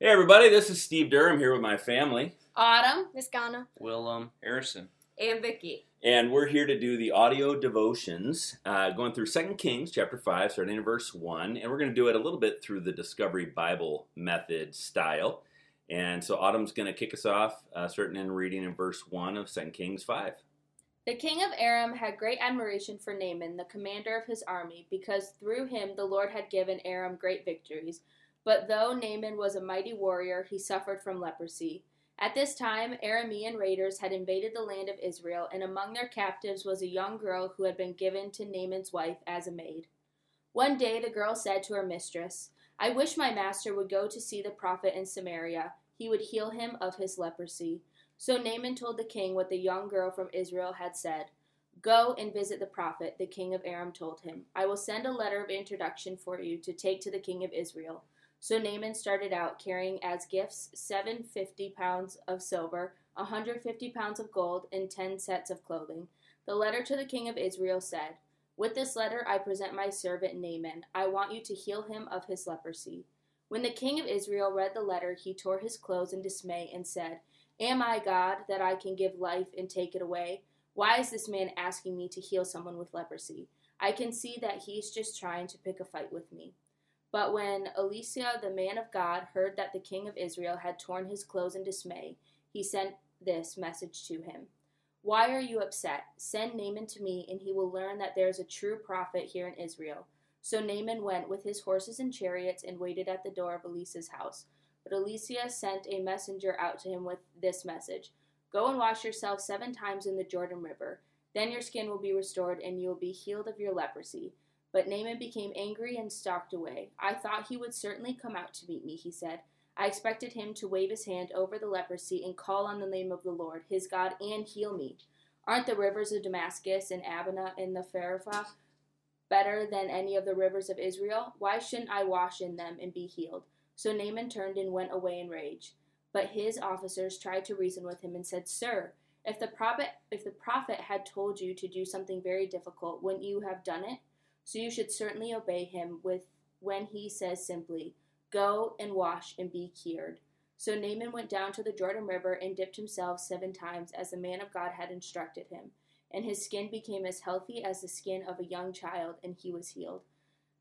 Hey everybody, this is Steve Durham here with my family, Autumn Miss Ghana. Willem Harrison. and Vicky. and we're here to do the audio devotions, uh, going through Second Kings chapter five, starting in verse one, and we're going to do it a little bit through the Discovery Bible method style. And so Autumn's going to kick us off, uh, starting in reading in verse one of Second Kings five. The king of Aram had great admiration for Naaman, the commander of his army, because through him the Lord had given Aram great victories. But though Naaman was a mighty warrior, he suffered from leprosy. At this time, Aramean raiders had invaded the land of Israel, and among their captives was a young girl who had been given to Naaman's wife as a maid. One day the girl said to her mistress, I wish my master would go to see the prophet in Samaria. He would heal him of his leprosy. So Naaman told the king what the young girl from Israel had said. Go and visit the prophet, the king of Aram told him. I will send a letter of introduction for you to take to the king of Israel. So Naaman started out carrying as gifts seven fifty pounds of silver, a hundred fifty pounds of gold, and ten sets of clothing. The letter to the king of Israel said, With this letter I present my servant Naaman. I want you to heal him of his leprosy. When the king of Israel read the letter, he tore his clothes in dismay and said, Am I God that I can give life and take it away? Why is this man asking me to heal someone with leprosy? I can see that he's just trying to pick a fight with me. But when Elisha, the man of God, heard that the king of Israel had torn his clothes in dismay, he sent this message to him Why are you upset? Send Naaman to me, and he will learn that there is a true prophet here in Israel. So Naaman went with his horses and chariots and waited at the door of Elisha's house. But Elisha sent a messenger out to him with this message Go and wash yourself seven times in the Jordan River. Then your skin will be restored, and you will be healed of your leprosy. But Naaman became angry and stalked away. I thought he would certainly come out to meet me, he said. I expected him to wave his hand over the leprosy and call on the name of the Lord, his God, and heal me. Aren't the rivers of Damascus and Abana and the Pharapah better than any of the rivers of Israel? Why shouldn't I wash in them and be healed? So Naaman turned and went away in rage. But his officers tried to reason with him and said, Sir, if the prophet if the prophet had told you to do something very difficult, wouldn't you have done it? So you should certainly obey him with when he says simply, Go and wash and be cured. So Naaman went down to the Jordan River and dipped himself seven times as the man of God had instructed him, and his skin became as healthy as the skin of a young child, and he was healed.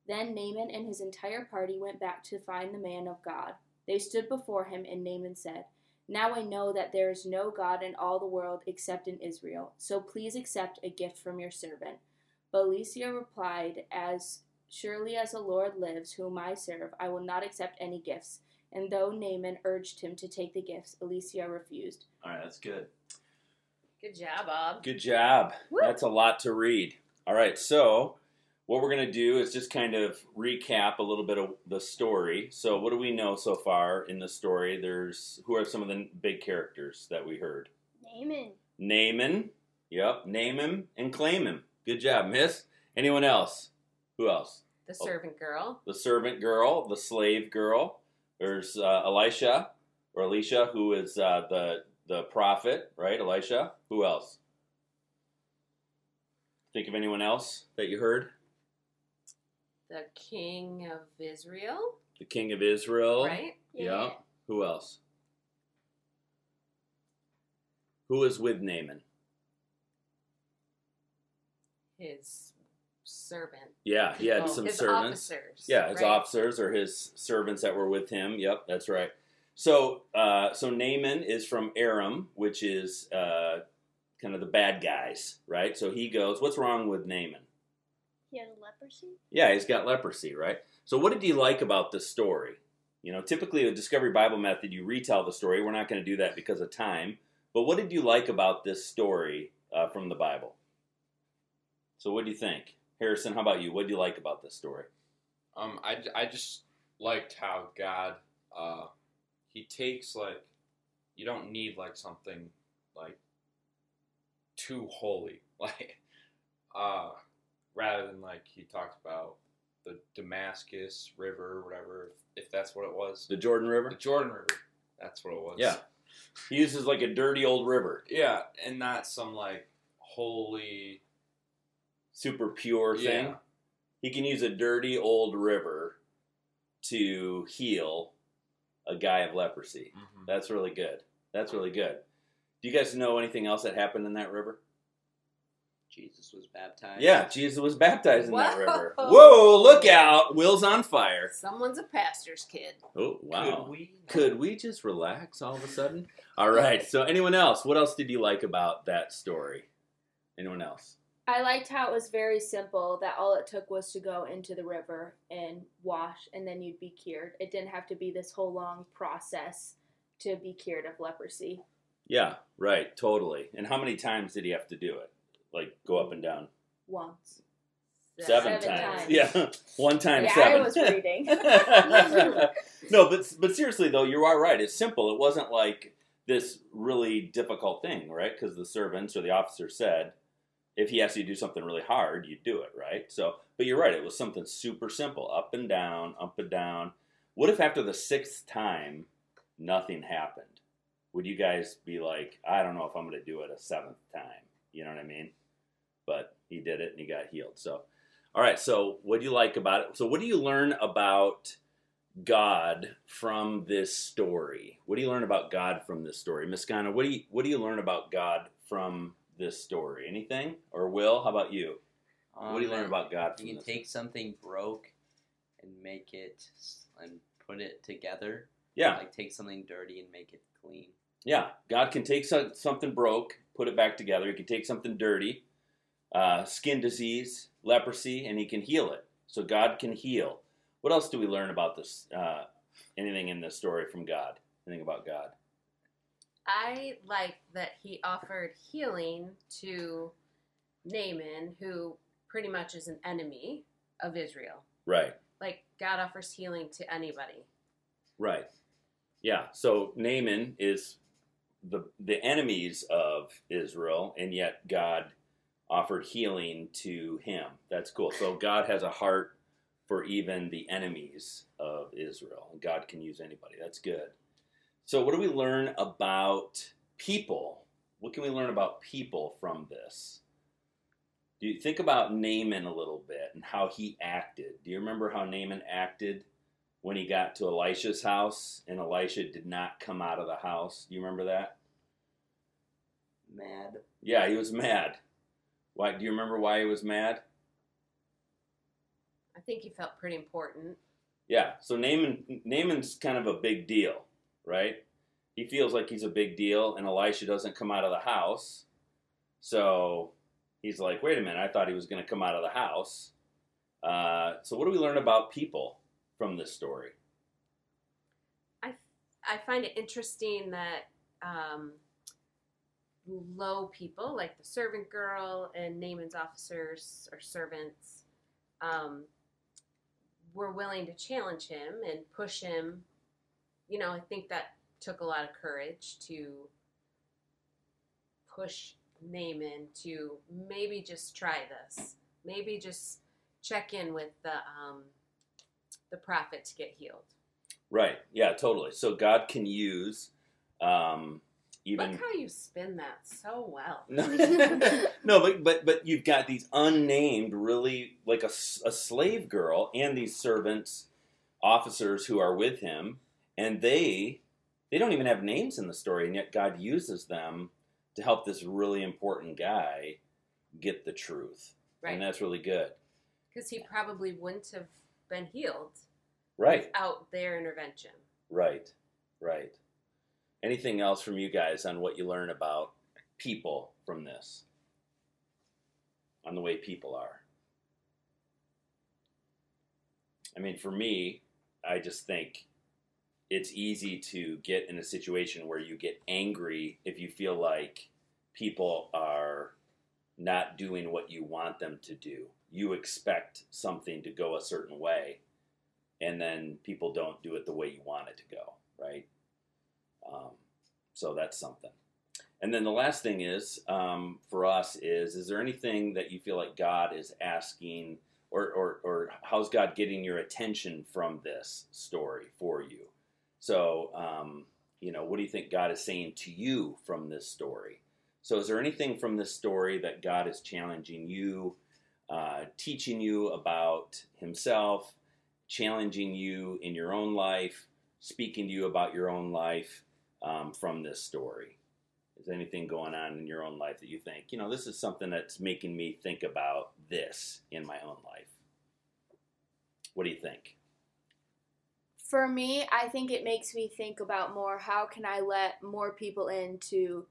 Then Naaman and his entire party went back to find the man of God. They stood before him, and Naaman said, Now I know that there is no God in all the world except in Israel, so please accept a gift from your servant. But Elisha replied, As surely as the Lord lives, whom I serve, I will not accept any gifts. And though Naaman urged him to take the gifts, Elisha refused. All right, that's good. Good job, Bob. Good job. Woo. That's a lot to read. All right, so what we're going to do is just kind of recap a little bit of the story. So, what do we know so far in the story? There's who are some of the big characters that we heard? Naaman. Naaman. Yep, name him and claim him. Good job, miss. Anyone else? Who else? The Oh. servant girl. The servant girl, the slave girl. There's uh, Elisha or Elisha, who is uh, the the prophet, right? Elisha. Who else? Think of anyone else that you heard? The king of Israel. The king of Israel. Right? Yeah. Who else? Who is with Naaman? His servant. Yeah, he had Oh, some his servants. officers. Yeah, his right? officers or his servants that were with him. Yep, that's right. So, uh, so Naaman is from Aram, which is uh, kind of the bad guys, right? So he goes, "What's wrong with Naaman?" He had leprosy? Yeah, he's got leprosy, right? So, what did you like about this story? You know, typically with Discovery Bible Method, you retell the story. We're not going to do that because of time. But what did you like about this story uh, from the Bible? So, what do you think, Harrison? How about you? What do you like about this story? Um, I, I just liked how God, uh, he takes like, you don't need like something like too holy, like, uh, rather than like he talked about the Damascus River or whatever, if, if that's what it was, The Jordan River. the Jordan River, that's what it was. Yeah. He uses like a dirty old river, yeah, and not some like holy super pure thing. Yeah. He can use a dirty old river to heal a guy of leprosy. Mhm. That's really good. That's really good. Do you guys know anything else that happened in that river? Jesus was baptized. Yeah, Jesus was baptized in that river. Whoa, look out. Will's on fire. Someone's a pastor's kid. Oh, wow. Could we? Could we just relax all of a sudden? All right. So, anyone else? What else did you like about that story? Anyone else? I liked how it was very simple. That all it took was to go into the river and wash, and then you'd be cured. It didn't have to be this whole long process to be cured of leprosy. Yeah, right. Totally. And how many times did he have to do it? Like go up and down? Once. Seven, Seven times. times. Yeah, one time yeah, seven. I was reading. no, but but seriously though, you are right. It's simple. It wasn't like this really difficult thing, right? Because the servants or the officer said, if he asked you to do something really hard, you'd do it, right? So, but you're right. It was something super simple, up and down, up and down. What if after the sixth time, nothing happened? Would you guys be like, I don't know if I'm going to do it a seventh time? You know what I mean? But he did it and he got healed. So, all right. So, what do you like about it? So, what do you learn about God from this story? What do you learn about God from this story, Miss Ghana? What do you what do you learn about God from this story? Anything? Or Will? How about you? what do you Um, learn about God You can take something broke and make it and put it together. yeah, Like take something dirty and make it clean. yeah. God can take some, something broke, put it back together. He can take something dirty, uh, skin disease, leprosy, and He can heal it. So God can heal. What else do we learn about this? Uh, anything in this story from God? Anything about God? I like that he offered healing to Naaman, who pretty much is an enemy of Israel. Right. Like God offers healing to anybody. Right. Yeah. So Naaman is the the enemies of Israel, and yet God offered healing to him. That's cool. So God has a heart for even the enemies of Israel, and God can use anybody. That's good. So what do we learn about people? What can we learn about people from this? Do you think about Naaman a little bit and how he acted? Do you remember how Naaman acted when he got to Elisha's house and Elisha did not come out of the house. Do you remember that? Mad. Yeah, he was mad. Why do you remember why he was mad? I think he felt pretty important. Yeah, so Naaman Naaman's kind of a big deal, right? He feels like he's a big deal and Elisha doesn't come out of the house. So he's like, wait a minute, I thought he was going to come out of the house. Uh, so what do we learn about people from this story? I find it interesting that um, low people, like the servant girl and Naaman's officers or servants, um, were willing to challenge him and push him. You know, I think that took a lot of courage to push Naaman to maybe just try this, maybe just check in with the um, the prophet to get healed. Right. Yeah, totally. So God can use um, even Look how you spin that so well. No, no, but but but you've got these unnamed, really like a, a slave girl, and these servants, officers who are with him, and they they don't even have names in the story, and yet God uses them to help this really important guy get the truth, Right. and that's really good. Because he probably wouldn't have been healed Right, without their intervention. right, right. Anything else from you guys on what you learn about people from this? On the way people are. I mean, for me, I just think it's easy to get in a situation where you get angry if you feel like people are not doing what you want them to do. You expect something to go a certain way, and then people don't do it the way you want it to go, right? Um, so that's something. And then the last thing is um, for us is is there anything that you feel like God is asking or, or, or how's God getting your attention from this story for you? So, um, you know, what do you think God is saying to you from this story? So, is there anything from this story that God is challenging you, uh, teaching you about Himself, challenging you in your own life, speaking to you about your own life um, from this story? Is anything going on in your own life that you think, you know, this is something that's making me think about this in my own life? What do you think? For me, I think it makes me think about more how can I let more people in to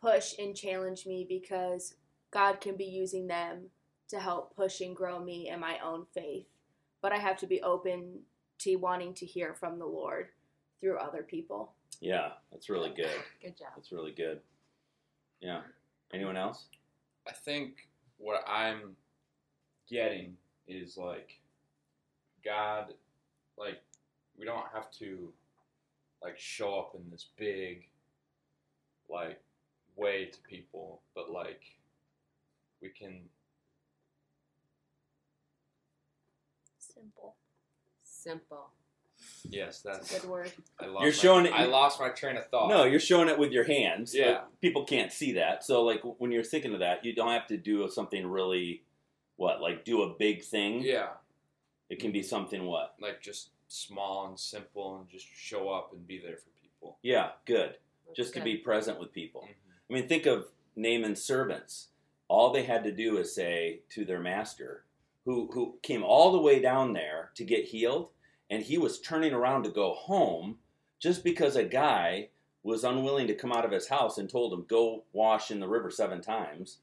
push and challenge me because God can be using them to help push and grow me in my own faith. But I have to be open to wanting to hear from the Lord through other people. Yeah, that's really good. Good job. That's really good. Yeah. Anyone else? I think what I'm getting is like God, like we don't have to like show up in this big like way to people, but like we can Simple. Simple. yes, That's that's a good word. I lost You're my- showing it- I lost my train of thought. No, you're showing it with your hands. Yeah. Like, people can't see that. So, like, when you're thinking of that, you don't have to do something really, what, like do a big thing? Yeah, It can be something what? like just small and simple and just show up and be there for people. Yeah, good. That's Just to be present with people. Mhm. I mean, think of Naaman's servants. All they had to do is say to their master, who, who came all the way down there to get healed, and he was turning around to go home just because a guy was unwilling to come out of his house and told him, go wash in the river seven times.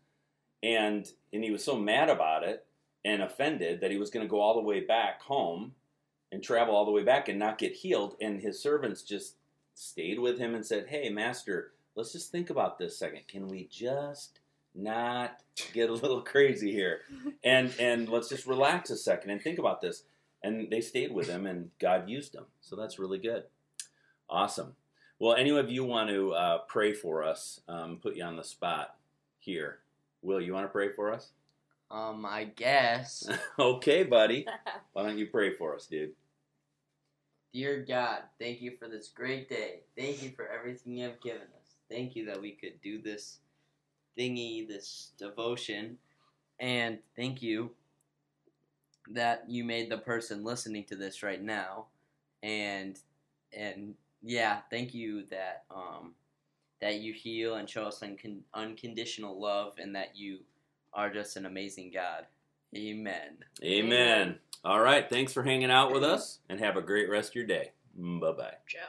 And, and he was so mad about it and offended that he was going to go all the way back home and travel all the way back and not get healed. And his servants just stayed with him and said, hey, master, let's just think about this second. Can we just not get a little crazy here? And and let's just relax a second and think about this. And they stayed with him, and God used them. So that's really good. Awesome. Well, any of you want to uh, pray for us? Um, put you on the spot here. Will you want to pray for us? Um, I guess. okay, buddy. Why don't you pray for us, dude? Dear God, thank you for this great day. Thank you for everything you have given us. Thank you that we could do this thingy, this devotion. And thank you that you made the person listening to this right now. And and yeah, thank you that um that you heal and show us uncon- unconditional love and that you are just an amazing God. Amen. Amen. All right. Thanks for hanging out with us, and have a great rest of your day. Bye bye. Joe.